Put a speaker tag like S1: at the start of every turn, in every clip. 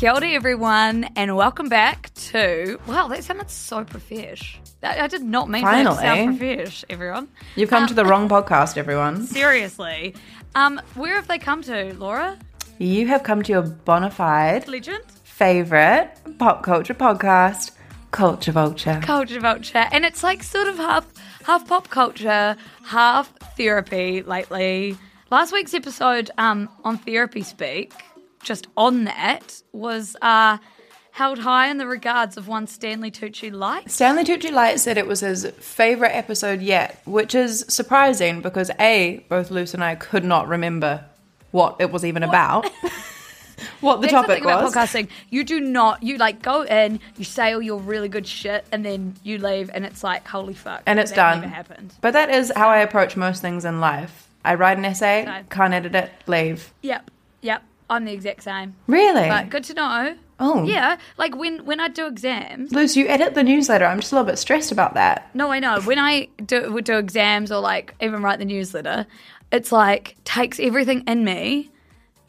S1: Kia ora, everyone, and welcome back to. Wow, that sounded so profesh. I I did not mean for that to sound
S2: Finally.
S1: profesh, everyone.
S2: You've come
S1: Um,
S2: to the wrong podcast, everyone.
S1: Seriously. Um, where have they come to, Laura?
S2: You have come to your bona fide
S1: Legend?
S2: favorite pop culture podcast, Culture Vulture.
S1: Culture Vulture. And it's like sort of half half pop culture, half therapy lately. Last week's episode um, on Therapy Speak, just on that, was uh, held high in the regards of one Stanley Tucci Light.
S2: Stanley Tucci Light said it was his favorite episode yet, which is surprising because A, both Luce and I could not remember what it was even about, what the
S1: That's
S2: topic
S1: the
S2: was.
S1: podcasting. You do not. You like go in, you say all your really good shit, and then you leave, and it's like holy fuck,
S2: And it's
S1: that
S2: done.
S1: Never happened.
S2: But that is how I approach most things in life. I write an essay,
S1: Same.
S2: can't edit it, leave.
S1: Yep, yep. I'm the exact same.
S2: Really?
S1: But good to know.
S2: Oh.
S1: Yeah, like when when I do exams.
S2: Luce, you edit the newsletter. I'm just a little bit stressed about that.
S1: No, I know. When I do would do exams or like even write the newsletter, it's like takes everything in me.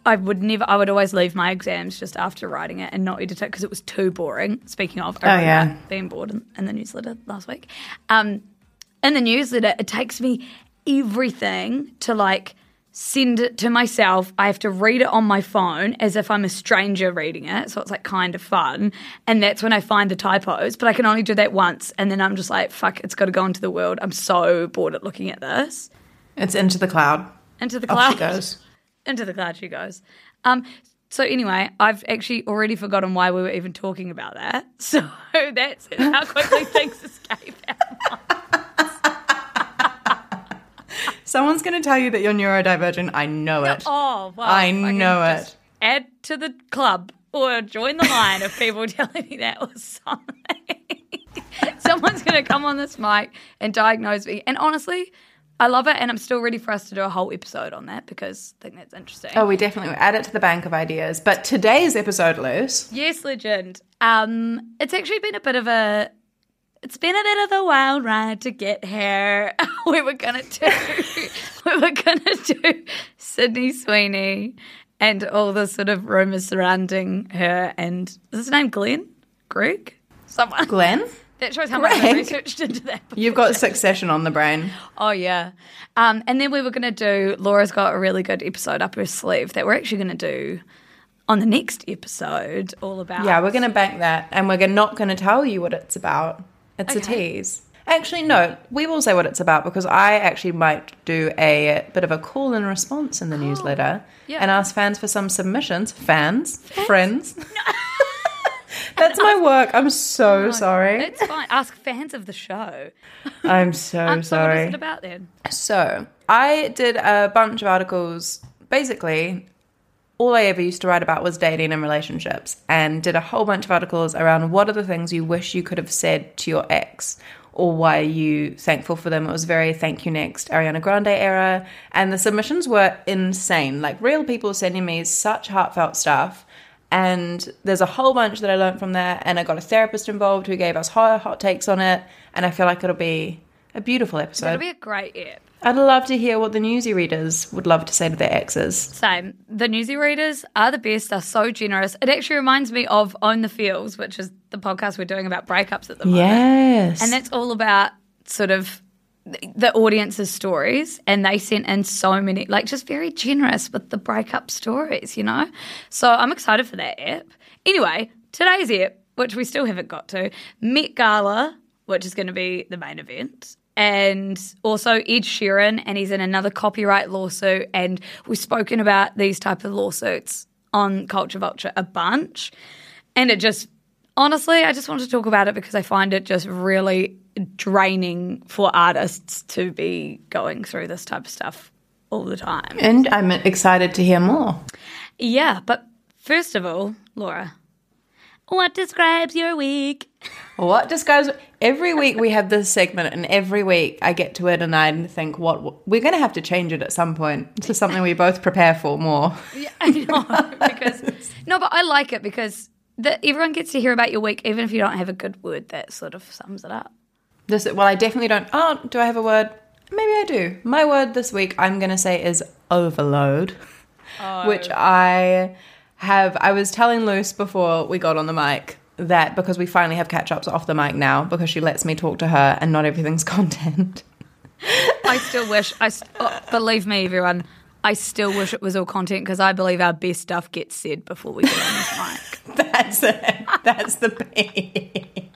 S1: I would never. I would always leave my exams just after writing it and not edit it because it was too boring. Speaking of, I
S2: Oh, yeah.
S1: being bored in, in the newsletter last week. Um, in the newsletter, it takes me everything to like send it to myself. I have to read it on my phone as if I'm a stranger reading it. So it's like kind of fun. And that's when I find the typos, but I can only do that once. And then I'm just like, fuck, it's got to go into the world. I'm so bored at looking at this.
S2: It's into the cloud.
S1: Into the
S2: Off
S1: cloud.
S2: she goes.
S1: Into the cloud she goes. Um, so anyway, I've actually already forgotten why we were even talking about that. So that's. How quickly things escape out.
S2: Someone's going to tell you that you're neurodivergent. I know it.
S1: Oh, well.
S2: I know
S1: just
S2: it.
S1: Add to the club or join the line of people telling me that was something. Someone's going to come on this mic and diagnose me. And honestly, I love it. And I'm still ready for us to do a whole episode on that because I think that's interesting.
S2: Oh, we definitely will add it to the bank of ideas. But today's episode, Luce,
S1: Yes, legend. Um, it's actually been a bit of a. It's been a bit of a wild ride to get here. we were gonna do. we were gonna do Sydney Sweeney and all the sort of rumors surrounding her. And is his name Glenn? Greg? Someone.
S2: Glenn,
S1: That shows how much I researched into that.
S2: you've got succession on the brain.
S1: Oh yeah. Um, and then we were going to do. Laura's got a really good episode up her sleeve that we're actually going to do on the next episode, all about.
S2: Yeah, we're going to bank that, and we're not going to tell you what it's about. It's a tease. Actually, no, we will say what it's about because I actually might do a bit of a call and response in the newsletter
S1: yeah.
S2: and ask fans for some submissions. Fans, friends. That's my work. I'm so sorry.
S1: It's fine. Ask fans of the show.
S2: I'm so
S1: Um, so what
S2: sorry.
S1: is it about then?
S2: So I did a bunch of articles. Basically, all I ever used to write about was dating and relationships, and did a whole bunch of articles around what are the things you wish you could have said to your ex, or why are you thankful for them. It was very thank you next Ariana Grande era, and the submissions were insane. Like real people sending me such heartfelt stuff. And there's a whole bunch that I learned from there, and I got a therapist involved who gave us hot, hot takes on it, and I feel like it'll be a beautiful episode.
S1: That'll be a great app.
S2: I'd love to hear what the newsy readers would love to say to their exes.
S1: Same. The newsy readers are the best. They're so generous. It actually reminds me of Own the Feels, which is the podcast we're doing about breakups at the moment.
S2: Yes.
S1: And that's all about sort of the audience's stories. And they sent in so many, like just very generous with the breakup stories, you know? So I'm excited for that app. Anyway, today's app, which we still haven't got to, Met Gala, which is going to be the main event. And also Ed Sheeran, and he's in another copyright lawsuit. And we've spoken about these type of lawsuits on Culture Vulture a bunch. And it just honestly, I just want to talk about it because I find it just really draining for artists to be going through this type of stuff all the time.
S2: And I'm excited to hear more.
S1: Yeah, but first of all, Laura, what describes your week?
S2: What describes every week we have this segment, and every week I get to it and I think, what we're going to have to change it at some point to something we both prepare for more.
S1: Yeah, I know because no, but I like it because the, everyone gets to hear about your week, even if you don't have a good word that sort of sums it up.
S2: This, well, I definitely don't. Oh, do I have a word? Maybe I do. My word this week, I'm going to say, is overload, oh. which I have. I was telling Luce before we got on the mic that because we finally have catch ups off the mic now, because she lets me talk to her and not everything's content.
S1: I still wish. I st- oh, believe me, everyone. I still wish it was all content because I believe our best stuff gets said before we get on this mic.
S2: That's it. That's the peak.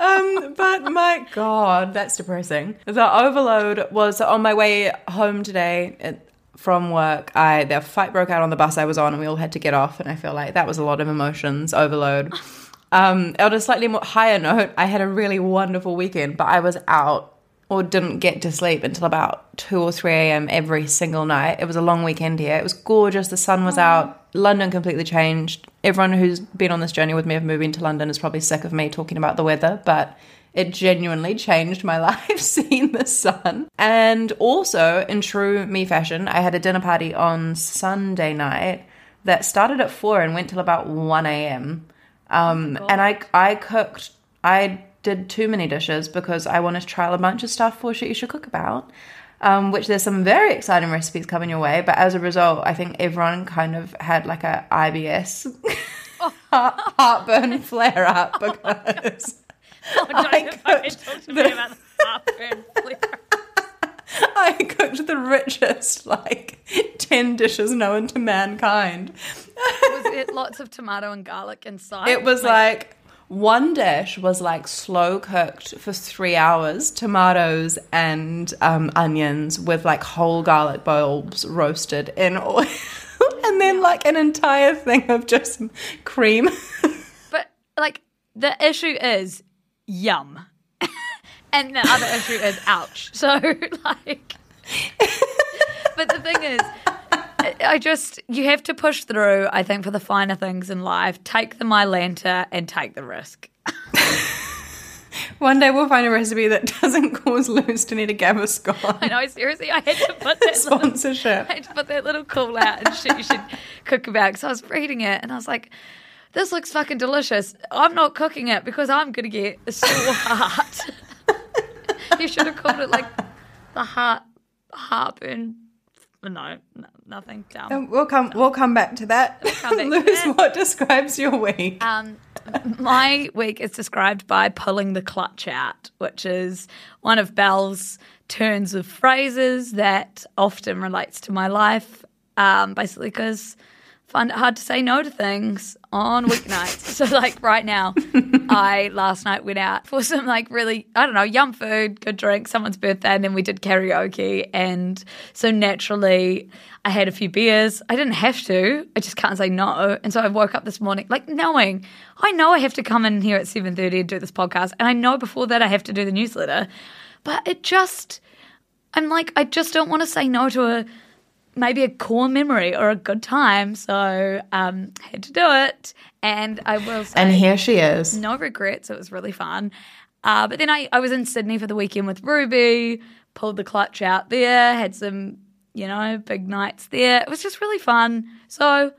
S2: um, but my God, that's depressing. The overload was on my way home today it- from work. I the fight broke out on the bus I was on, and we all had to get off. And I feel like that was a lot of emotions overload. Um, on a slightly more higher note, I had a really wonderful weekend, but I was out or didn't get to sleep until about 2 or 3 a.m. every single night. It was a long weekend here. It was gorgeous. The sun was out. London completely changed. Everyone who's been on this journey with me of moving to London is probably sick of me talking about the weather, but it genuinely changed my life seeing the sun. And also, in true me fashion, I had a dinner party on Sunday night that started at 4 and went till about 1 a.m. Um, and I, I cooked, I did too many dishes because I wanted to trial a bunch of stuff for Shit You Should Cook About, um, which there's some very exciting recipes coming your way. But as a result, I think everyone kind of had like a IBS heart, heartburn flare up because
S1: Oh, don't
S2: I
S1: fucking
S2: cooked
S1: talk to me
S2: the-
S1: about the heartburn.
S2: I cooked the richest, like, 10 dishes known to mankind.
S1: Was it lots of tomato and garlic inside?
S2: It was like one dish was like slow cooked for three hours, tomatoes and um, onions with like whole garlic bulbs roasted in oil, and then like an entire thing of just cream.
S1: But like the issue is yum. and the other issue is ouch. So like But the thing is I- just you have to push through, I think, for the finer things in life. Take the Mylanta and take the risk.
S2: One day we'll find a recipe that doesn't cause Luce to need a Gaviscon I
S1: know, seriously, I had to put that little,
S2: sponsorship.
S1: I had to put that little call out and shit you should cook about because I was reading it and I was like, this looks fucking delicious. I'm not cooking it because I'm gonna get a sore heart. you should have called it like the heart heartburn. No, no nothing. Dumb.
S2: We'll come. We'll come back to that.
S1: to that.
S2: what describes your week?
S1: Um, my week is described by pulling the clutch out, which is one of Belle's turns of phrases that often relates to my life. Um, basically, because find it hard to say no to things on weeknights. so, like right now, I last night went out for some like really I don't know yum food, good drink, someone's birthday, and then we did karaoke, and so naturally. I had a few beers. I didn't have to. I just can't say no. And so I woke up this morning, like knowing I know I have to come in here at seven thirty and do this podcast, and I know before that I have to do the newsletter. But it just, I'm like, I just don't want to say no to a maybe a core memory or a good time. So um, had to do it, and I will say
S2: And here she is.
S1: no regrets. It was really fun. Uh, but then I, I was in Sydney for the weekend with Ruby, pulled the clutch out there, had some, you know, big nights there. It was just really fun. So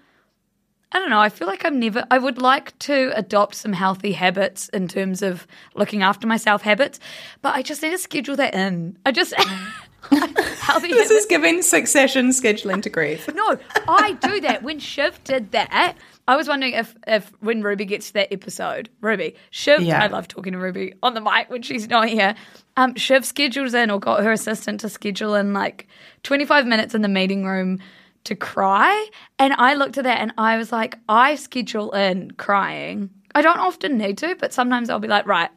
S1: I don't know. I feel like I'm never, I would like to adopt some healthy habits in terms of looking after myself habits, but I just need to schedule that in. I just, healthy
S2: This is giving succession scheduling to grief.
S1: No, I do that. When Shiv did that, I was wondering if, if when Ruby gets to that episode, Ruby, Shiv,
S2: Yeah.
S1: I love talking to Ruby on the mic when she's not here. Um, Shiv schedules in or got her assistant to schedule in like 25 minutes in the meeting room to cry. And I looked at that and I was like, I schedule in crying. I don't often need to, but sometimes I'll be like, right,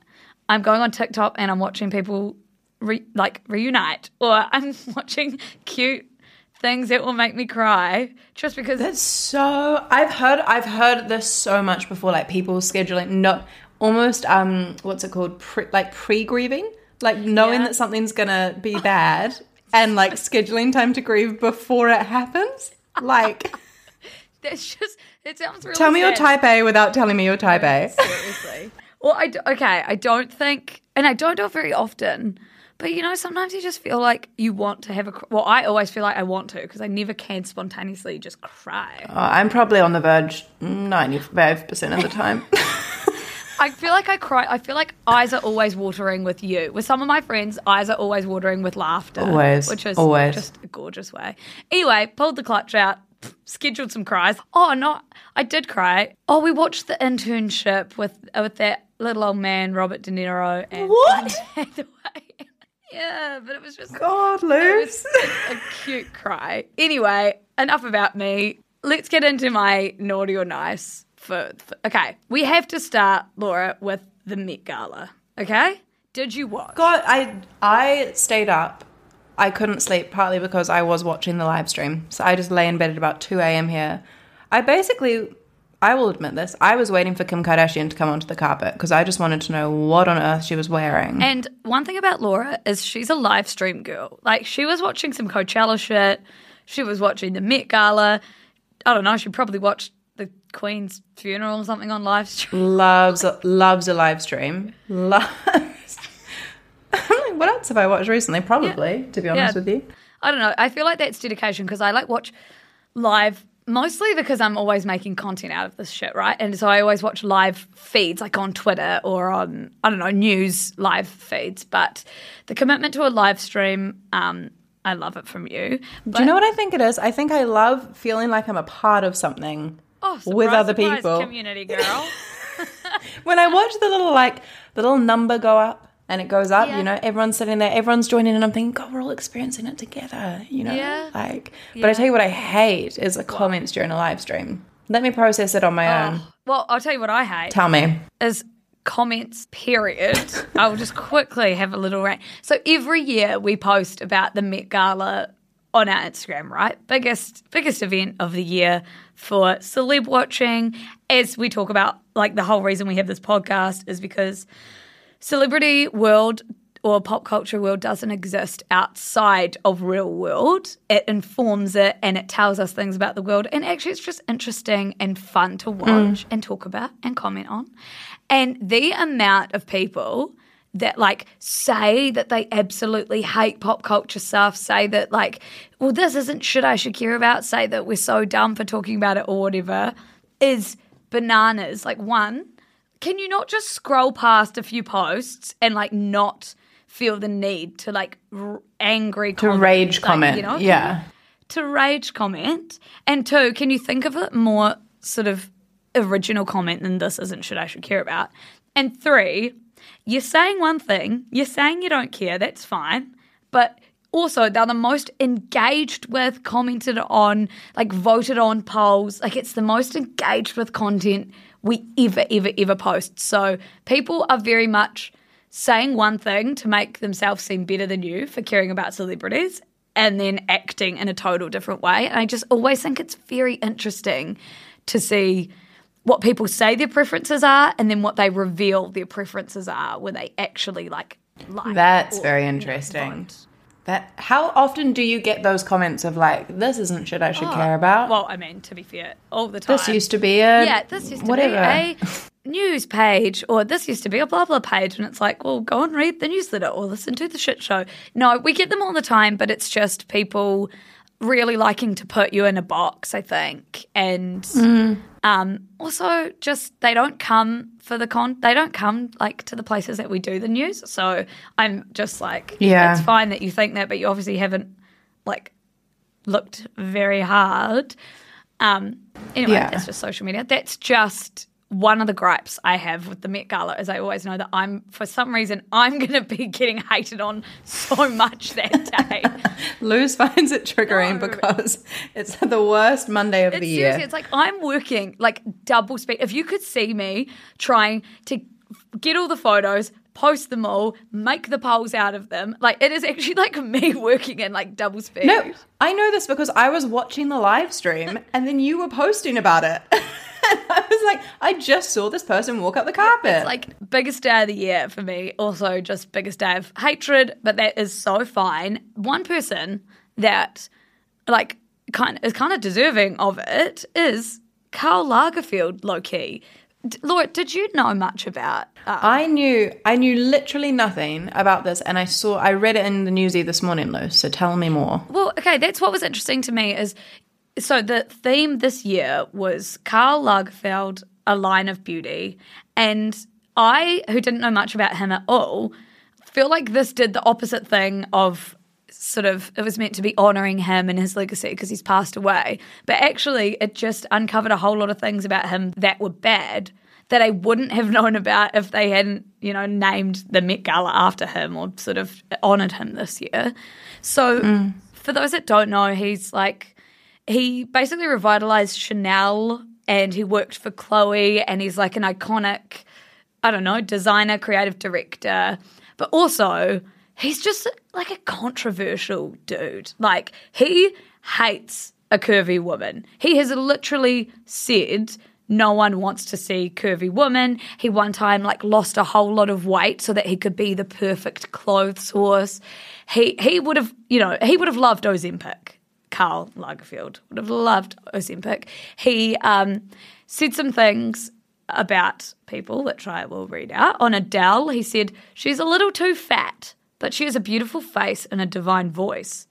S1: I'm going on TikTok and I'm watching people re- like reunite, or I'm watching cute things that will make me cry just because
S2: That's so. I've heard. I've heard this so much before. Like people scheduling not almost um what's it called pre, like pre grieving, like knowing
S1: Yeah.
S2: that something's gonna be bad and like scheduling time to grieve before it happens. Like,
S1: that's just it sounds really
S2: tell me you're type A without telling me you're type A.
S1: Seriously. Well, I d- okay, I don't think, and I don't do it very often. But you know, sometimes you just feel like you want to have a. cr- Well, I always feel like I want to because I never can spontaneously just cry.
S2: Oh, I'm probably on the verge ninety five percent of the time.
S1: I feel like I cry. I feel like eyes are always watering with you. With some of my friends, eyes are always watering with laughter.
S2: Always,
S1: Which is
S2: always.
S1: just a gorgeous way. Anyway, pulled the clutch out, scheduled some cries. Oh, no, I did cry. Oh, we watched the internship with uh, with that little old man, Robert De Niro. And
S2: What?
S1: Hathaway. Yeah, but it was just
S2: God, Luce.
S1: a cute cry. Anyway, enough about me. Let's get into my naughty or nice. For, for okay, we have to start, Laura, with the Met Gala. Okay, did you watch?
S2: God, I I stayed up. I couldn't sleep partly because I was watching the live stream. So I just lay in bed at about 2 a.m. here. I basically, I will admit this, I was waiting for Kim Kardashian to come onto the carpet because I just wanted to know what on earth she was wearing.
S1: And one thing about Laura is she's a live stream girl. Like she was watching some Coachella shit. She was watching the Met Gala. I don't know. She probably watched the Queen's funeral or something on live stream.
S2: loves loves a live stream. Loves. What else have I watched recently? Probably, to be honest
S1: Yeah.
S2: with you.
S1: I don't know. I feel like that's dedication because I like watch live mostly because I'm always making content out of this shit, right? And so I always watch live feeds like on Twitter or on I don't know news live feeds. But the commitment to a live stream, um, I love it from you.
S2: Do you know what I think it is? I think I love feeling like I'm a part of something
S1: Oh,
S2: with other
S1: surprise,
S2: people.
S1: community girl.
S2: when I watch the little like the little number go up and it goes up,
S1: Yeah.
S2: you know, everyone's sitting there, everyone's joining, and I'm thinking, God, we're all experiencing it together, you know,
S1: Yeah.
S2: like. But I tell you what, I hate is the comments during a live stream. Let me process it on my oh, own.
S1: well, I'll tell you what I hate.
S2: Tell me.
S1: is comments period i'll just quickly have a little rant so every year we post about the met gala on our instagram right biggest biggest event of the year for celeb watching as we talk about like the whole reason we have this podcast is because celebrity world or pop culture world doesn't exist outside of real world. It informs it and it tells us things about the world. And actually, it's just interesting and fun to hmm. watch and talk about and comment on. And the amount of people that like say that they absolutely hate pop culture stuff, say that like, well, this isn't shit I should care about, say that we're so dumb for talking about it or whatever, is bananas. Like, one, can you not just scroll past a few posts and like not feel the need to like r- angry
S2: To
S1: comment,
S2: rage
S1: like,
S2: comment.
S1: you know,
S2: yeah.
S1: to rage comment. And two can you think of a more sort of original comment than this isn't shit i should care about? And three you're saying one thing. You're saying you don't care. That's fine. But also they're the most engaged with commented on like voted on polls. Like it's the most engaged with content we ever ever ever post so people are very much saying one thing to make themselves seem better than you for caring about celebrities and then acting in a total different way. And I just always think it's very interesting to see what people say their preferences are and then what they reveal their preferences are when they actually like like
S2: That's
S1: or,
S2: very
S1: you know,
S2: interesting. That how often do you get those comments of like, this isn't shit I should ah, care about?
S1: Well, I mean, to be fair, all the time.
S2: this used to be a
S1: yeah, this used to
S2: whatever.
S1: be a news page, or this used to be a blah blah page, and it's like, well, go and read the newsletter or listen to the shit show. No, we get them all the time, but it's just people really liking to put you in a box, I think, and
S2: Mm.
S1: um, also just they don't come for the con. They don't come like to the places that we do the news. So I'm just like,
S2: Yeah.
S1: it's fine that you think that, but you obviously haven't like looked very hard. Um, anyway,
S2: Yeah.
S1: that's just social media. That's just one of the gripes I have with the Met Gala is I always know that I'm, for some reason, I'm going to be getting hated on so much that day.
S2: Luce finds it triggering
S1: No.
S2: because it's the worst Monday of
S1: It's
S2: the year.
S1: it's like I'm working like double speed. If you could see me trying to get all the photos, post them all, make the polls out of them. Like it is actually like me working in like double speed.
S2: No, I know this because I was watching the live stream and then you were posting about it. And I was like, I just saw this person walk up the carpet.
S1: It's like biggest day of the year for me. Also, just biggest day of hatred, but that is so fine. One person that like kind is kind of deserving of it is Karl Lagerfeld, low key. D- Laura, did you know much about? Uh,
S2: I knew I knew literally nothing about this and I saw I read it in the newsy this morning, Lou, so tell me more.
S1: well, okay, that's what was interesting to me is so the theme this year was Karl Lagerfeld, a line of beauty, and I, who didn't know much about him at all, feel like this did the opposite thing of sort of it was meant to be honoring him and his legacy because he's passed away. But actually it just uncovered a whole lot of things about him that were bad that I wouldn't have known about if they hadn't you know named the Met Gala after him or sort of honored him this year. So mm. for those that don't know he's like he basically revitalized Chanel and he worked for Chloe and he's like an iconic I don't know, designer, creative director, but also he's just like a controversial dude. Like he hates a curvy woman. He has literally said no one wants to see curvy women. He one time like lost a whole lot of weight so that he could be the perfect clothes horse. He he would have, you know, he would have loved Ozempic. Karl Lagerfeld would have loved Ozempic. He um, said some things about people, which I will read out. On Adele, he said, She's a little too fat, but she has a beautiful face and a divine voice.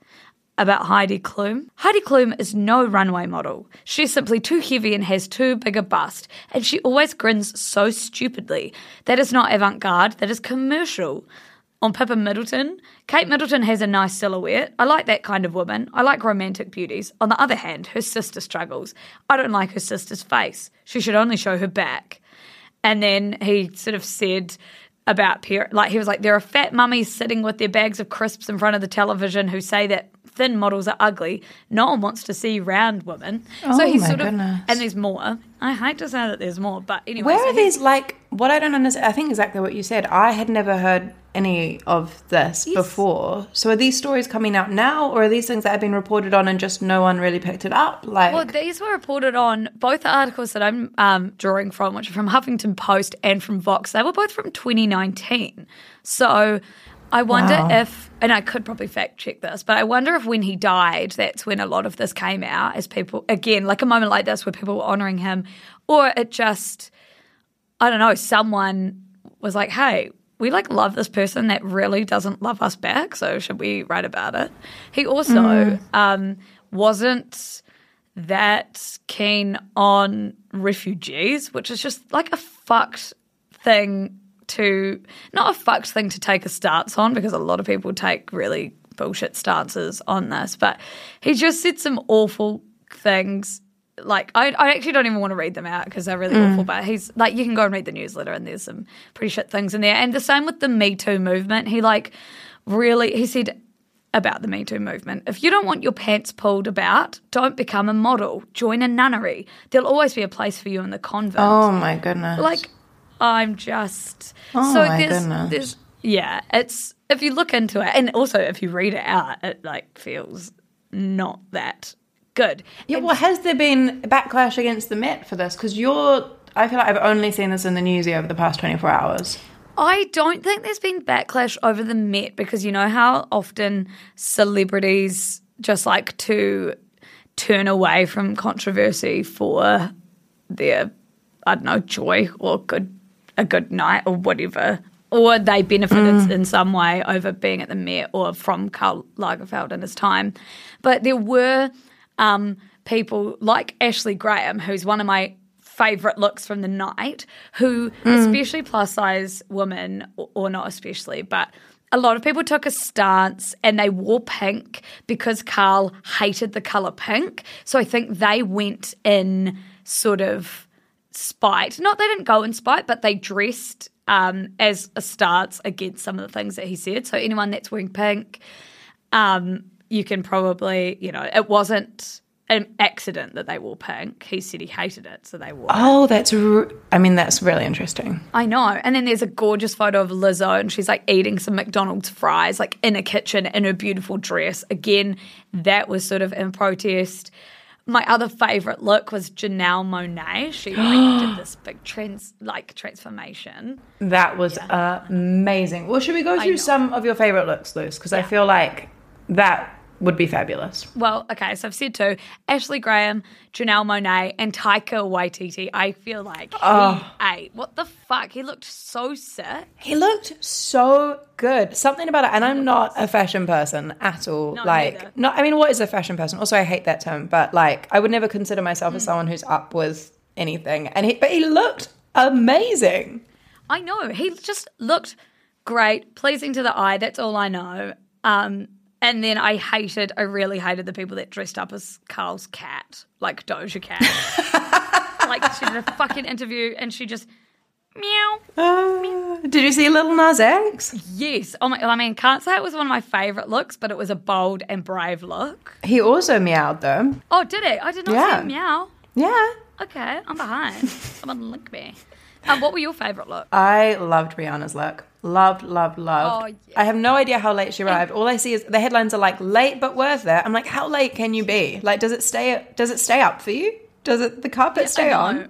S1: About Heidi Klum. Heidi Klum is no runway model. She's simply too heavy and has too big a bust, and she always grins so stupidly. That is not avant garde, that is commercial. On Pippa Middleton, Kate Middleton has a nice silhouette. I like that kind of woman. I like romantic beauties. On the other hand, her sister struggles. I don't like her sister's face. She should only show her back. And then he sort of said about peer, like he was like, there are fat mummies sitting with their bags of crisps in front of the television who say that thin models are ugly. No one wants to see round women. so
S2: Oh
S1: he's
S2: my
S1: sort of, and there's more. I hate to say that there's more, but anyway.
S2: Where
S1: so
S2: are these like what I don't understand I think exactly what you said. I had never heard any of this before. So are these stories coming out now or are these things that have been reported on and just no one really picked it up? Like
S1: Well, these were reported on both the articles that I'm um, drawing from, which are from Huffington Post and from Vox. They were both from 2019. So I wonder
S2: Wow.
S1: if, and I could probably fact check this, but I wonder if when he died, that's when a lot of this came out as people, again, like a moment like this where people were honoring him, or it just, I don't know, someone was like, hey, we like love this person that really doesn't love us back, so should we write about it? He also um, wasn't that keen on refugees, which is just like a fucked thing to not a fucked thing to take a stance on because a lot of people take really bullshit stances on this, but he just said some awful things. Like I, I actually don't even want to read them out because they're really awful. Mm. But he's like, you can go and read the newsletter, and there's some pretty shit things in there. And the same with the Me Too movement. He like really he said about the Me Too movement. If you don't want your pants pulled about, don't become a model. Join a nunnery. There'll always be a place for you in the convent.
S2: Oh my goodness.
S1: Like, I'm just
S2: Oh
S1: so
S2: my
S1: there's,
S2: goodness.
S1: there's yeah. It's if you look into it, and also if you read it out, it like feels not that good.
S2: Yeah, well, has there been backlash against the Met for this? Because you're, I feel like I've only seen this in the newsy over the past 24 hours.
S1: I don't think there's been backlash over the Met because you know how often celebrities just like to turn away from controversy for their I don't know joy or good a good night or whatever. Or they benefited mm. in some way over being at the Met or from Karl Lagerfeld in his time. But there were um, people like Ashley Graham, who's one of my favorite looks from the night, who, especially plus size women, or, or not especially, but a lot of people took a stance and they wore pink because Karl hated the color pink. So I think they went in sort of spite. Not they didn't go in spite, but they dressed um, as a stance against some of the things that he said. So anyone that's wearing pink, um, you can probably, you know, it wasn't an accident that they wore pink. He said he hated it, so they wore. it.
S2: Oh, that's. I mean, that's really interesting.
S1: I know. And then there's a gorgeous photo of Lizzo, and she's like eating some McDonald's fries, like in a kitchen in her beautiful dress. Again, that was sort of in protest. My other favorite look was Janelle Monáe. She like, did this big trans like transformation.
S2: That was amazing. Well, should we go through some of your favorite looks, Luce? Because I feel like that would be fabulous.
S1: Well, okay, so I've said two: Ashley Graham, Janelle Monáe, and Taika Waititi. I feel like he
S2: Oh.
S1: ate. What the fuck? He looked so sick.
S2: He looked so good. Something about it, and I'm not a fashion person at all.
S1: No,
S2: like,
S1: neither.
S2: not. I mean, what is a fashion person? Also, I hate that term, but like, I would never consider myself
S1: Hmm.
S2: as someone who's up with anything. And he, but he looked amazing.
S1: I know. He just looked great, pleasing to the eye. That's all I know. Um, and then I hated, I really hated the people that dressed up as Karl's cat, like Doja Cat. like she did a fucking interview and she just meow.
S2: Uh, did you see Lil Nas X?
S1: Yes. Oh my! I mean, can't say it was one of my favorite looks, but it was a bold and brave look.
S2: He also meowed though.
S1: Oh, did it? I did not
S2: Yeah.
S1: see him meow.
S2: Yeah.
S1: Okay, I'm behind. Someone link me. Um, what were your favorite look?
S2: I loved Rihanna's look. Loved, loved, loved.
S1: Oh, yeah.
S2: I have no idea how late she arrived. All I see is the headlines are like late but worth it. I'm like, how late can you be? Like, does it stay? Does it stay up for you? Does it the carpet stay on?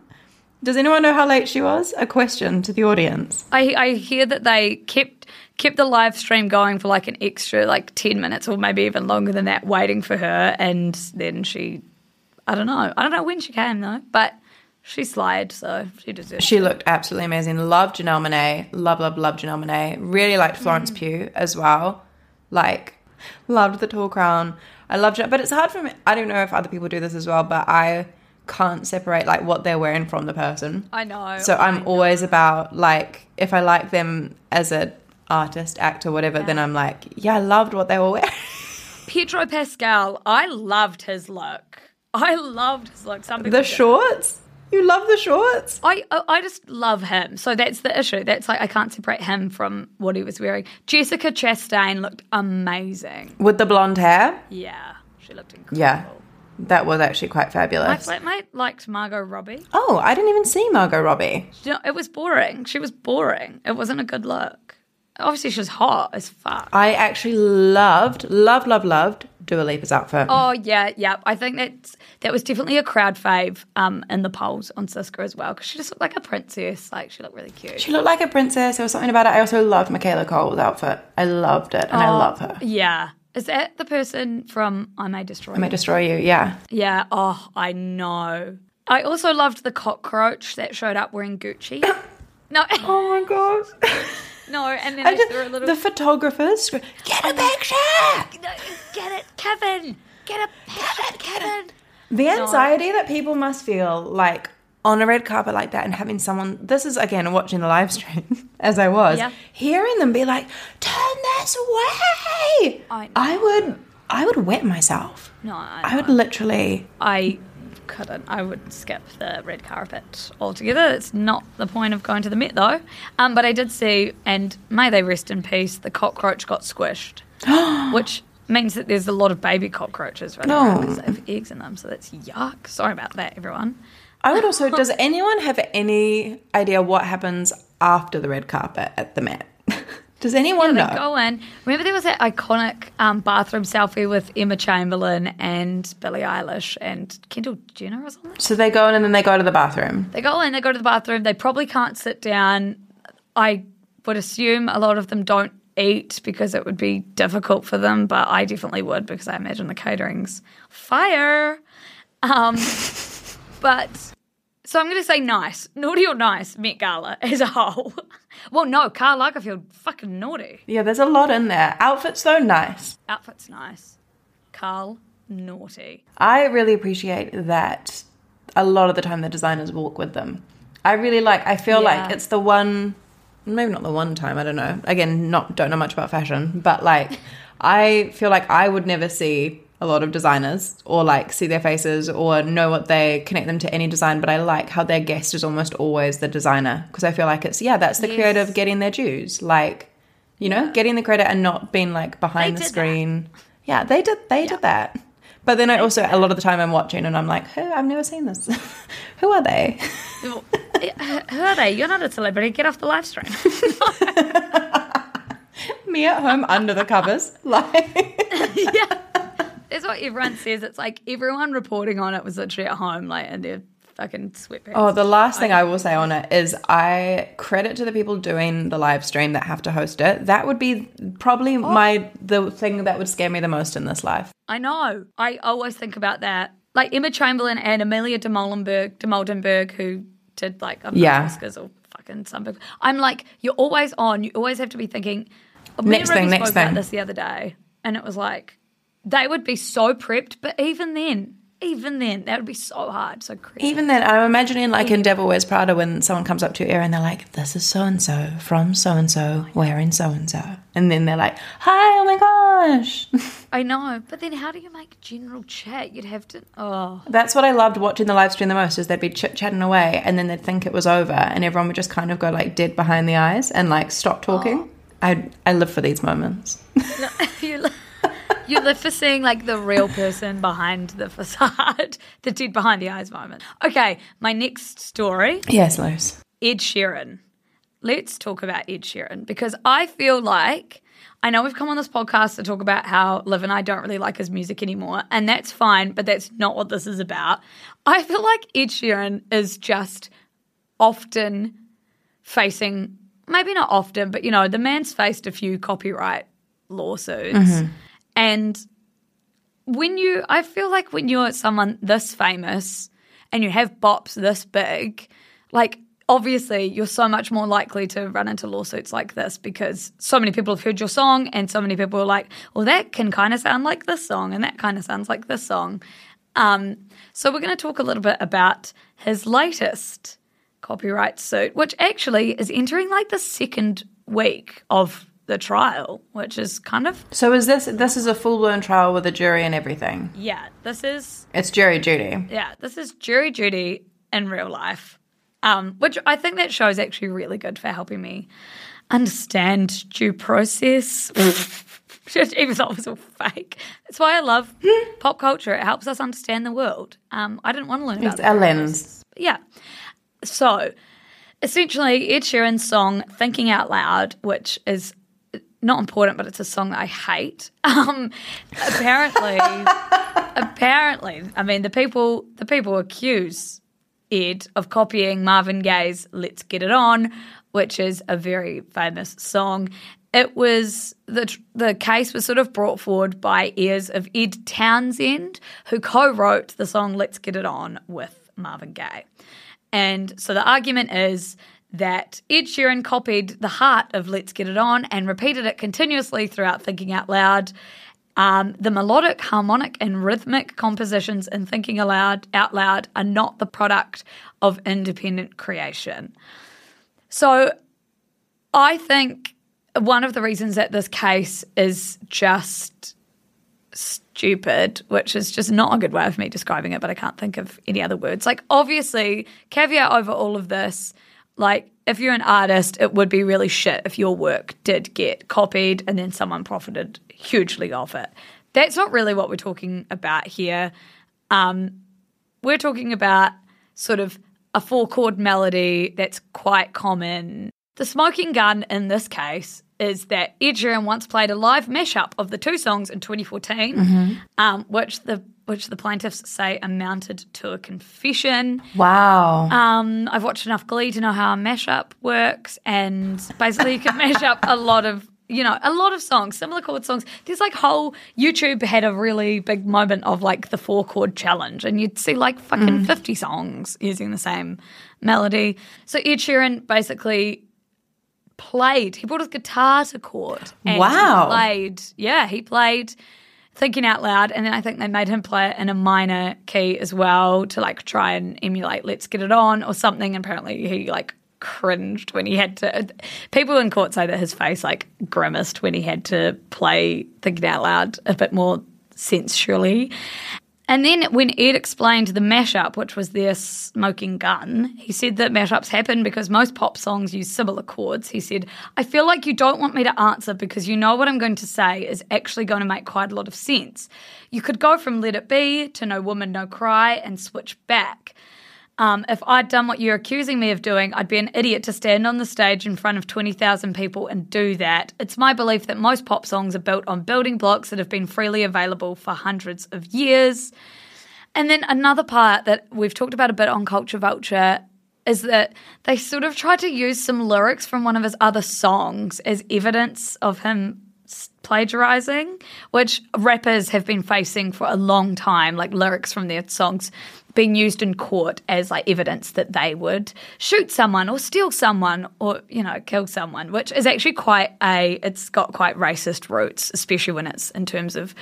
S2: Does anyone know how late she was? A question to the audience.
S1: I, I hear that they kept kept the live stream going for like an extra like ten minutes or maybe even longer than that, waiting for her, and then she, I don't know, I don't know when she came though, but she slid, so she deserves.
S2: She looked absolutely amazing. Loved Janelle Monáe. Love, love, love Janelle Monáe. Really liked Florence
S1: Mm.
S2: Pugh as well. Like, loved the tall crown. I loved it. But it's hard for me. I don't know if other people do this as well, but I can't separate like what they're wearing from the person.
S1: I know.
S2: So I'm always about like if I like them as an artist, actor, whatever, then I'm like, yeah, I loved what they were wearing.
S1: Pedro Pascal. I loved his look. I loved his look. Some people
S2: the shorts. You love the shorts.
S1: I I I just love him. So that's the issue. That's like I can't separate him from what he was wearing. Jessica Chastain looked amazing.
S2: With the blonde hair.
S1: Yeah, she looked incredible.
S2: Yeah. That was actually quite fabulous.
S1: My flatmate liked Margot Robbie.
S2: Oh, I didn't even see Margot Robbie.
S1: You know, it was boring. She was boring. It wasn't a good look. Obviously, she was hot as fuck.
S2: I actually loved, loved, loved, loved Dua Lipa's outfit.
S1: Oh yeah, yeah. I think that's that was definitely a crowd fave um, in the polls on Cisco as well because she just looked like a princess. Like she looked really cute.
S2: She looked like a princess. There was something about it. I also loved Michaela Coel's outfit. I loved it, and I love her.
S1: yeah, is that the person from I May Destroy?
S2: I may destroy you. Yeah.
S1: Yeah. Oh, I know. I also loved the cockroach that showed up wearing Gucci. no,
S2: Oh my god.
S1: no, and then
S2: I
S1: I
S2: just,
S1: threw a little.
S2: the photographers get a oh, picture.
S1: No, Get it, Kevin. Get a picture, Kevin.
S2: The anxiety that people must feel like on a red carpet like that and having someone this is again watching the live stream as I was
S1: Yeah.
S2: hearing them be like turn this way
S1: I.
S2: I would I would wet myself
S1: No, I,
S2: I would literally
S1: I couldn't. I would skip the red carpet altogether. It's not the point of going to the Met, though. Um, but I did see, and may they rest in peace, the cockroach got squished, which means that there's a lot of baby cockroaches running around because they have eggs in them. So that's yuck. Sorry about that, everyone.
S2: I would also does anyone have any idea what happens after the red carpet at the Met does anyone
S1: They
S2: know
S1: go in. Remember, there was that iconic um, bathroom selfie with Emma Chamberlain and Billie Eilish and Kendall Jenner or something.
S2: so they go in and then they go to the bathroom
S1: They go in, they go to the bathroom, they probably can't sit down. I would assume a lot of them don't eat because it would be difficult for them, but I definitely would because I imagine the catering's fire. Um, but so I'm going to say nice, naughty or nice Met Gala as a whole. well, no, Karl Lagerfeld, fucking naughty.
S2: yeah there's a lot in there outfits though nice
S1: Outfit's nice. Karl, naughty.
S2: I really appreciate that a lot of the time the designers walk with them. I really like I feel
S1: Yeah.
S2: like it's the one maybe not the one time, I don't know. Again, not don't know much about fashion, but like I feel like I would never see a lot of designers or like see their faces or know what they connect them to any design, but I like how their guest is almost always the designer because I feel like it's yeah, that's the
S1: Yes.
S2: creative getting their dues. Like you know, getting the credit and not being like behind
S1: They
S2: the
S1: did that.
S2: screen. Yeah, they did they did that. But then I also a lot of the time I'm watching and I'm like, who? I've never seen this. who are they?
S1: Eh, who are they? You're not a celebrity. Get off the live stream.
S2: Me at home under the covers, like.
S1: That's what everyone says. It's like everyone reporting on it was literally at home, like in their fucking sweatpants.
S2: Oh, the last thing I will say on it is I credit to the people doing the live stream that have to host it. That would be probably oh. my the thing that would scare me the most in this life.
S1: I know. I always think about that. Like Emma Chamberlain and Amelia de Molenberg, Dimoldenberg, who did like
S2: Yeah.
S1: Oscars or fucking something. I'm like, you're always on. You always have to be thinking. Oh, me
S2: Next thing, next
S1: spoke about
S2: thing.
S1: this the other day, and it was like they would be so prepped, but even then, even then, that would be so hard. So crazy.
S2: Even then, I'm imagining like in Devil Wears Prada when someone comes up to and they're like, "This is so and so from so and so, wearing so and so," and then they're like, "Hi, oh my gosh."
S1: I know, but then how do you make general chat? You'd have to. Oh,
S2: That's what I loved watching the live stream the most is they'd be chit chatting away and then they'd think it was over and everyone would just kind of go like dead behind the eyes and like stop talking. Oh. I I live for these moments.
S1: you, li- you live for seeing like the real person behind the facade, the dead behind the eyes moment. Okay, my next story
S2: yes, Luce.
S1: Ed Sheeran. Let's talk about Ed Sheeran because I feel like I know we've come on this podcast to talk about how Liv and I don't really like his music anymore, and that's fine, but that's not what this is about. I feel like Ed Sheeran is just often facing, maybe not often, but you know, the man's faced a few copyright lawsuits. Mm-hmm. And when you, I feel like when you're someone this famous and you have bops this big, like obviously you're so much more likely to run into lawsuits like this because so many people have heard your song and so many people are like, well, that can kind of sound like this song and that kind of sounds like this song. Um, so we're going to talk a little bit about his latest copyright suit, which actually is entering like the second week of the trial, which is kind of
S2: So is this this is a full blown trial with a jury and everything?
S1: yeah. This is
S2: It's jury duty.
S1: yeah. This is jury duty in real life, um, which I think that show is actually really good for helping me understand due process. Even though it was all fake. That's why I love pop culture. It helps us understand the world. Um, I didn't want to learn about
S2: It's a lens.
S1: yeah. So essentially, Ed Sheeran's song "Thinking Out Loud," which is not important, but it's a song that I hate. Um, apparently, apparently, I mean the people the people accuse Ed of copying Marvin Gaye's "Let's Get It On," which is a very famous song. It was the the case was sort of brought forward by ears of Ed Townsend, who co-wrote the song "Let's Get It On" with Marvin Gaye. And so the argument is that Ed Sheeran copied the heart of Let's Get It On and repeated it continuously throughout Thinking Out Loud. Um, the melodic, harmonic, and rhythmic compositions in Thinking Aloud Out Loud are not the product of independent creation. So I think one of the reasons that this case is just stupid, which is just not a good way of me describing it, but I can't think of any other words. Like, obviously, caveat over all of this, like, if you're an artist, it would be really shit if your work did get copied and then someone profited hugely off it. That's not really what we're talking about here. Um, we're talking about sort of a four chord melody that's quite common. The smoking gun in this case is that Ed Sheeran once played a live mashup of the two songs in 2014, um, which the which the plaintiffs say amounted to a confession.
S2: Wow.
S1: Um, I've watched enough Glee to know how a mashup works, and basically you can mash up a lot of you know a lot of songs, similar chord songs. There's like whole YouTube had a really big moment of like the four chord challenge, and you'd see like fucking fifty songs using the same melody. So Ed Sheeran basically played. He brought his guitar to court.
S2: Wow.
S1: He played. Yeah, he played thinking out loud and then i think they made him play it in a minor key as well to like try and emulate let's get it on or something and apparently he like cringed when he had to people in court say that his face like grimaced when he had to play thinking out loud a bit more sensually And then when Ed explained the mashup, which was their smoking gun, he said that mashups happen because most pop songs use similar chords. He said, I feel like you don't want me to answer because you know what I'm going to say is actually going to make quite a lot of sense. You could go from Let It Be to No Woman, No Cry and switch back. Um, if I'd done what you're accusing me of doing, I'd be an idiot to stand on the stage in front of 20,000 people and do that. It's my belief that most pop songs are built on building blocks that have been freely available for hundreds of years. And then another part that we've talked about a bit on Culture Vulture is that they sort of tried to use some lyrics from one of his other songs as evidence of him plagiarizing, which rappers have been facing for a long time, like lyrics from their songs being used in court as like evidence that they would shoot someone or steal someone or you know kill someone which is actually quite a it's got quite racist roots especially when it's in terms of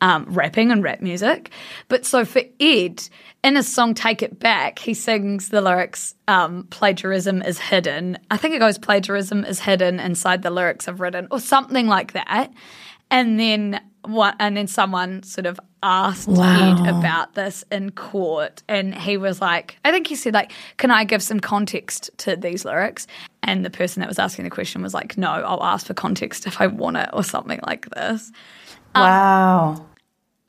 S1: um, rapping and rap music but so for ed in his song take it back he sings the lyrics um, plagiarism is hidden i think it goes plagiarism is hidden inside the lyrics i've written or something like that and then what, and then someone sort of asked
S2: Wow.
S1: Ed about this in court, and he was like, I think he said like, "Can I give some context to these lyrics?" And the person that was asking the question was like, "No, I'll ask for context if I want it," or something like this.
S2: Wow.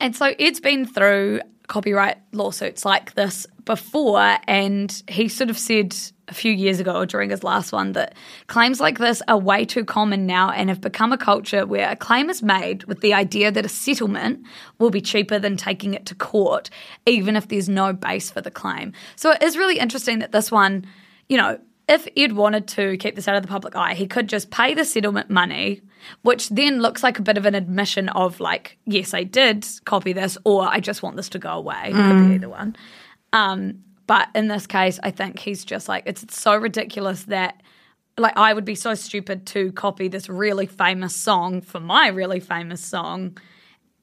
S1: And so Ed's been through copyright lawsuits like this before, and he sort of said a few years ago during his last one that claims like this are way too common now and have become a culture where a claim is made with the idea that a settlement will be cheaper than taking it to court, even if there's no base for the claim. So it is really interesting that this one, you know, if Ed wanted to keep this out of the public eye, he could just pay the settlement money, which then looks like a bit of an admission of like, yes, I did copy this, or I just want this to go away. Could be either one. Um, but in this case, I think he's just like, it's so ridiculous that like I would be so stupid to copy this really famous song for my really famous song,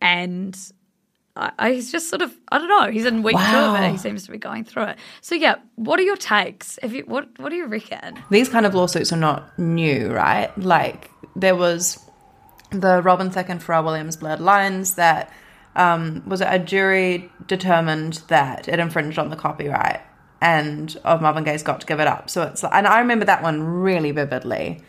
S1: and I, I, he's just sort of I don't know. He's in week two of it. He seems to be going through it. So yeah, what are your takes? If you what what do you reckon?
S2: These kind of lawsuits are not new, right? Like there was the Robin Thicke and Pharrell Williams Blurred Lines that um, was it a jury determined that it infringed on the copyright and of Marvin Gaye's got to give it up. So it's and I remember that one really vividly.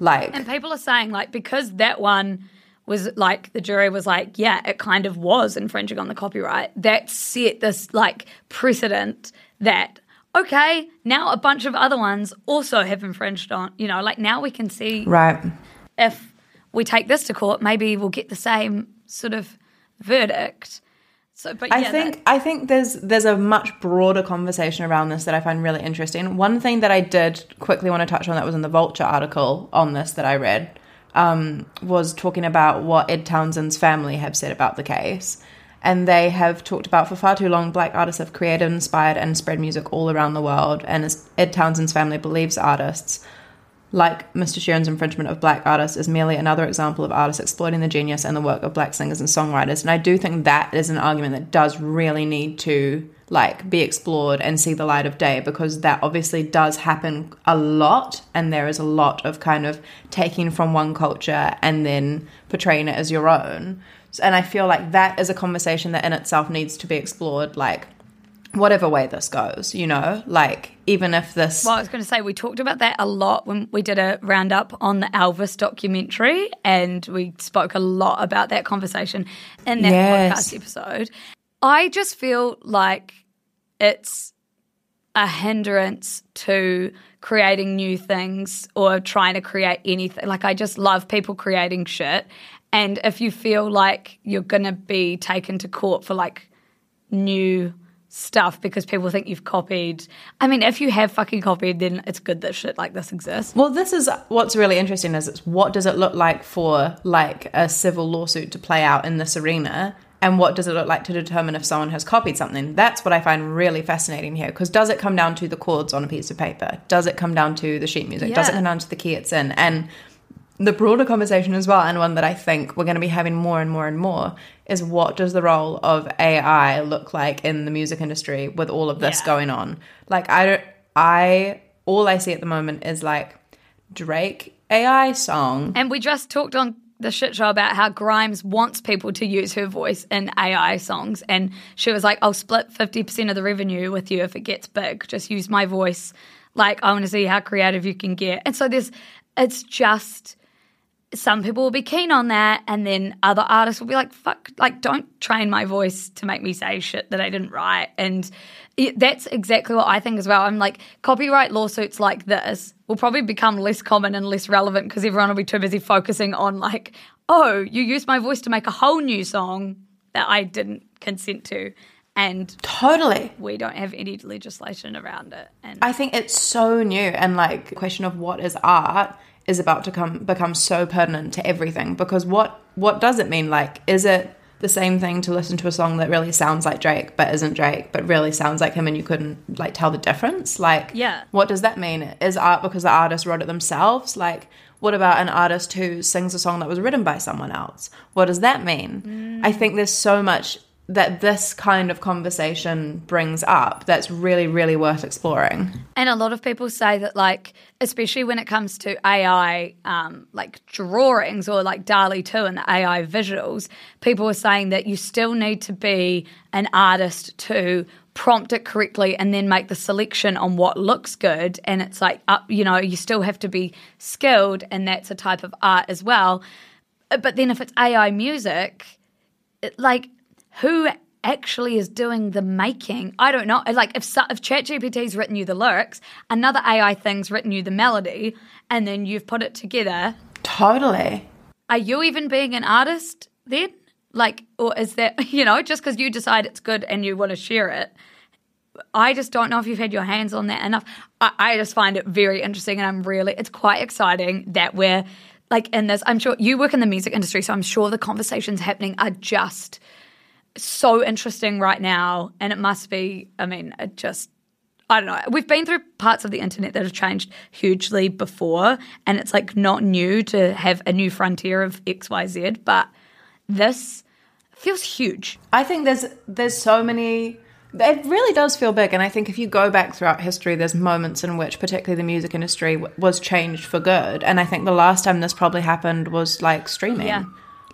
S2: Like
S1: And people are saying like because that one was like the jury was like, yeah, it kind of was infringing on the copyright. That set this like precedent that okay, now a bunch of other ones also have infringed on. You know, like now we can see
S2: right.
S1: if we take this to court, maybe we'll get the same sort of verdict. So, but
S2: I think
S1: that-
S2: I think there's there's a much broader conversation around this that I find really interesting. One thing that I did quickly want to touch on that was in the Vulture article on this that I read um, was talking about what Ed Townsend's family have said about the case. And they have talked about for far too long, black artists have created, inspired, and spread music all around the world. And Ed Townsend's family believes artists, like Mr. Sheeran's infringement of black artists is merely another example of artists exploiting the genius and the work of black singers and songwriters. And I do think that is an argument that does really need to like be explored and see the light of day because that obviously does happen a lot and there is a lot of kind of taking from one culture and then portraying it as your own. And I feel like that is a conversation that in itself needs to be explored like whatever way this goes, you know? Like even if this
S1: Well, I was going to say we talked about that a lot when we did a roundup on the Elvis documentary, and we spoke a lot about that conversation in that
S2: Yes.
S1: podcast episode. I just feel like it's a hindrance to creating new things or trying to create anything. Like I just love people creating shit, and if you feel like you're going to be taken to court for like new stuff because people think you've copied. I mean, if you have fucking copied, then it's good that shit like this exists.
S2: Well, this is what's really interesting is it's what does it look like for like a civil lawsuit to play out in this arena and what does it look like to determine if someone has copied something? That's what I find really fascinating here because does it come down to the chords on a piece of paper? Does it come down to the sheet music? Does it come down to the key it's in? And the broader conversation as well, and one that I think we're going to be having more and more and more, is what does the role of AI look like in the music industry with all of this
S1: Yeah.
S2: going on? Like, I don't, I, all I see at the moment is like Drake AI song.
S1: And we just talked on the shit show about how Grimes wants people to use her voice in AI songs. And she was like, I'll split 50% of the revenue with you if it gets big. Just use my voice. Like, I want to see how creative you can get. And so there's, it's just, some people will be keen on that. And then other artists will be like, fuck, like, don't train my voice to make me say shit that I didn't write. And it, that's exactly what I think as well. I'm like, copyright lawsuits like this will probably become less common and less relevant because everyone will be too busy focusing on, like, oh, you used my voice to make a whole new song that I didn't consent to. And
S2: Totally.
S1: we don't have any legislation around it. And
S2: I think it's so new and like the question of what is art is about to come become so pertinent to everything. Because what what does it mean? Like is it the same thing to listen to a song that really sounds like Drake but isn't Drake but really sounds like him and you couldn't like tell the difference? Like
S1: Yeah.
S2: what does that mean? Is art because the artist wrote it themselves? Like what about an artist who sings a song that was written by someone else? What does that mean? Mm. I think there's so much that this kind of conversation brings up that's really really worth exploring
S1: And a lot of people say that, like, especially when it comes to AI, um, like drawings or like DALL-E 2 and the AI visuals, people are saying that you still need to be an artist to prompt it correctly and then make the selection on what looks good. And it's like, up, you know, you still have to be skilled, and that's a type of art as well. But then if it's AI music, it- like who actually is doing the making? I don't know. Like if if ChatGPT's written you the lyrics, another AI thing's written you the melody, and then you've put it together.
S2: totally
S1: Are you even being an artist then? Like, or is that you know just because you decide it's good and you want to share it? I just don't know if you've had your hands on that enough. I, I just find it very interesting, and I'm really it's quite exciting that we're like in this. I'm sure you work in the music industry, so I'm sure the conversations happening are just so interesting right now, and it must be. I mean, it just. I don't know. We've been through parts of the internet that have changed hugely before, and it's like not new to have a new frontier of X, Y, Z. But this feels huge.
S2: I think there's there's so many. It really does feel big, and I think if you go back throughout history, there's moments in which, particularly the music industry, w- was changed for good. And I think the last time this probably happened was like streaming,
S1: Yeah.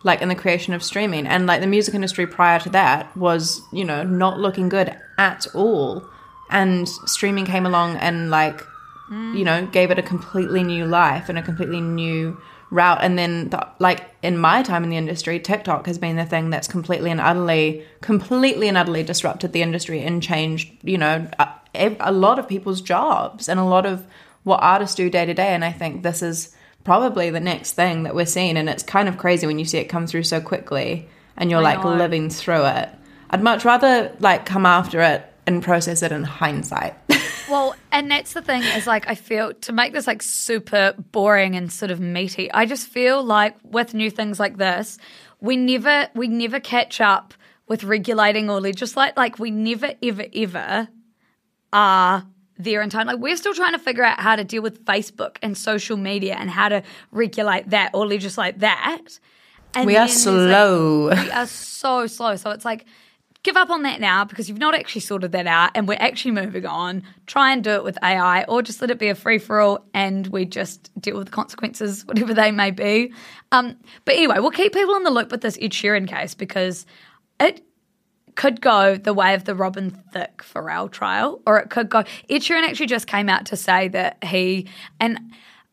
S2: Like in the creation of streaming, and like the music industry prior to that was, you know, not looking good at all. And streaming came along and like mm. you know, gave it a completely new life and a completely new route. And then, the, like in my time in the industry, TikTok has been the thing that's completely and utterly, completely and utterly disrupted the industry and changed, you know, a, a lot of people's jobs and a lot of what artists do day to day. And I think this is probably the next thing that we're seeing. And it's kind of crazy when you see it come through so quickly and you're
S1: I
S2: like
S1: know.
S2: living through it. I'd much rather like come after it and process it in hindsight.
S1: Well, and that's the thing is like I feel to make this like super boring and sort of meaty. I just feel like with new things like this, we never we never catch up with regulating or legislate. Like we never ever ever are there in time. Like we're still trying to figure out how to deal with Facebook and social media and how to regulate that or legislate that. And
S2: we are
S1: there's, like,
S2: slow.
S1: we are so slow. So it's like, give up on that now because you've not actually sorted that out and we're actually moving on. Try and do it with AI or just let it be a free for all and we just deal with the consequences, whatever they may be. Um, but anyway, we'll keep people in the loop with this Ed Sheeran case because it could go the way of the Robin Thicke Pharrell trial, or it could go. Ed Sheeran actually just came out to say that he, and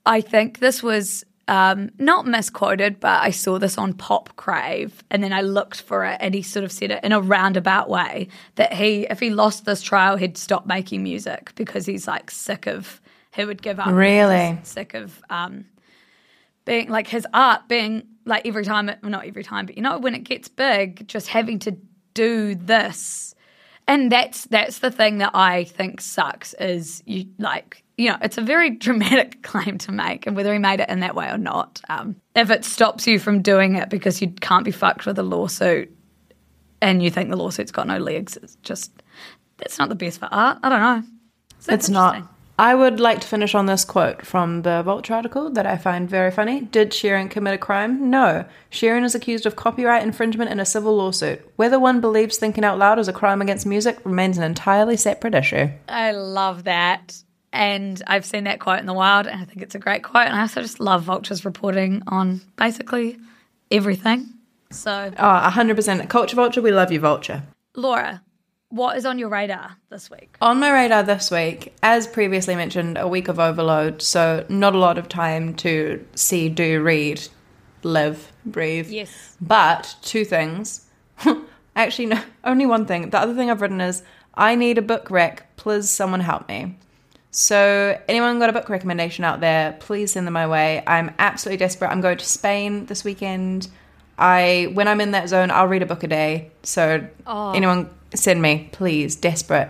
S1: I think this was um, not misquoted, but I saw this on Pop Crave, and then I looked for it, and he sort of said it in a roundabout way that he, if he lost this trial, he'd stop making music because he's like sick of. He would give up.
S2: Really?
S1: Sick of um, being like his art being like every time it well, not every time but you know when it gets big just having to do this. And that's that's the thing that i think sucks is you like you know it's a very dramatic claim to make and whether he made it in that way or not um, if it stops you from doing it because you can't be fucked with a lawsuit and you think the lawsuit's got no legs it's just that's not the best for art i don't know.
S2: It's not. I would like to finish on this quote from the Vulture article that I find very funny. Did Sheeran commit a crime? No. Sheeran is accused of copyright infringement in a civil lawsuit. Whether one believes thinking out loud is a crime against music remains an entirely separate issue.
S1: I love that. And I've seen that quote in the wild, and I think it's a great quote. And I also just love Vulture's reporting on basically everything. So,
S2: Oh, 100%. Culture Vulture, we love you, Vulture.
S1: Laura, what is on your radar this week?
S2: On my radar this week, as previously mentioned, a week of overload, so not a lot of time to see, do, read, live, breathe.
S1: Yes.
S2: But two things. Actually, no, only one thing. The other thing I've written is I need a book rec. Please, someone help me. So, anyone got a book recommendation out there, please send them my way. I'm absolutely desperate. I'm going to Spain this weekend. I when I'm in that zone, I'll read a book a day. So, oh. anyone send me, please. Desperate.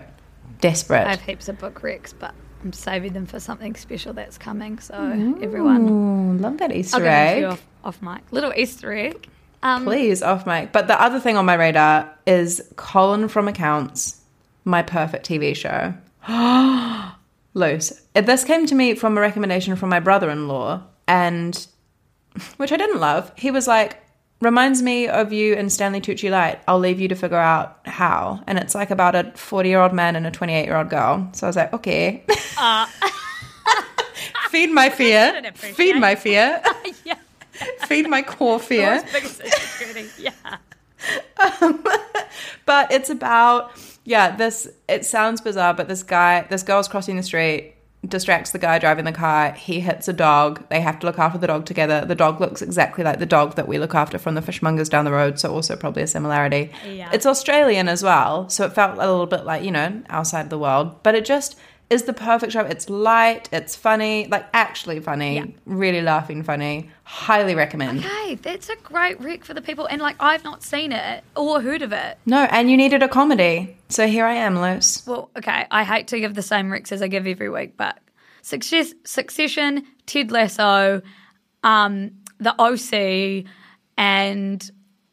S2: Desperate.
S1: I have heaps of book recs, but I'm saving them for something special that's coming. So, everyone,
S2: love that Easter
S1: give them to
S2: egg.
S1: off, off mic. Little Easter egg. Um,
S2: Please, off mic. But the other thing on my radar is Colin from Accounts, my perfect TV show. Luce. This came to me from a recommendation from my brother in law, and which I didn't love. He was like, reminds me of you and Stanley Tucci Light. I'll leave you to figure out how. And it's like about a 40 year old man and a 28 year old girl. So I was like, okay. Feed my fear. Feed my fear.
S1: yeah.
S2: Feed my core fear.
S1: Laura's biggest insecurity. Yeah.
S2: Um, but it's about yeah this it sounds bizarre but this guy this girl's crossing the street distracts the guy driving the car he hits a dog they have to look after the dog together the dog looks exactly like the dog that we look after from the fishmongers down the road so also probably a similarity
S1: Yeah.
S2: it's australian as well so it felt a little bit like you know outside of the world but it just is the perfect show it's light it's funny like actually funny
S1: Yeah.
S2: really laughing funny highly recommend
S1: Okay, that's a great rec for the people. And like, I've not seen it or heard of it.
S2: no and you needed a comedy so here i am luce
S1: Well, okay, I hate to give the same recs as I give every week, but Success, Succession, Ted Lasso, um, The OC, and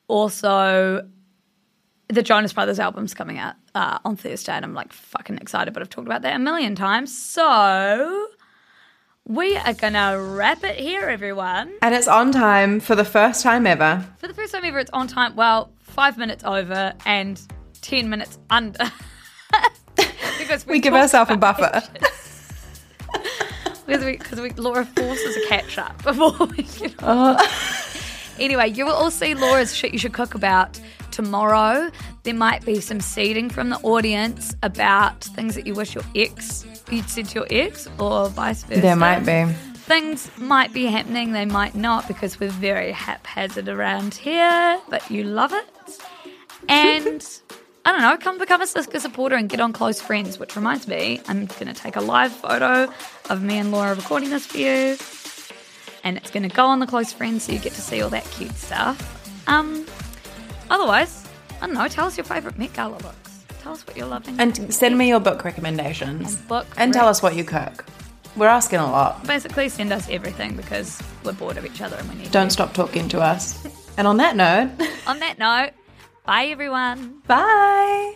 S1: also the Jonas Brothers album's coming out uh, on Thursday, and I'm like fucking excited, but I've talked about that a million times. So we are gonna wrap it here, everyone.
S2: And it's on time for the first time ever.
S1: For the first time ever, it's on time. Well, five minutes over and ten minutes under. because
S2: We give ourselves a buffer.
S1: because we, because we, Laura forces a catch up before we get
S2: Uh.
S1: on. Anyway, you will all see Laura's shit you should cook about tomorrow. There might be some seeding from the audience about things that you wish your ex you'd said to your ex, or vice versa.
S2: There might be.
S1: Things might be happening, they might not, because we're very haphazard around here, but you love it. And I don't know, come become a Siska supporter and get on close friends, which reminds me, I'm going to take a live photo of me and Laura recording this for you. And it's going to go on the close friends so you get to see all that cute stuff. Um, otherwise, I don't know, tell us your favourite Met Gala looks. Tell us what you're loving.
S2: And send me your book recommendations.
S1: And book
S2: And tell us what you cook. We're asking a lot.
S1: Basically, send us everything because we're bored of each other and we need
S2: Don't stop talking to us. And on that note,
S1: On that note, bye everyone.
S2: bye.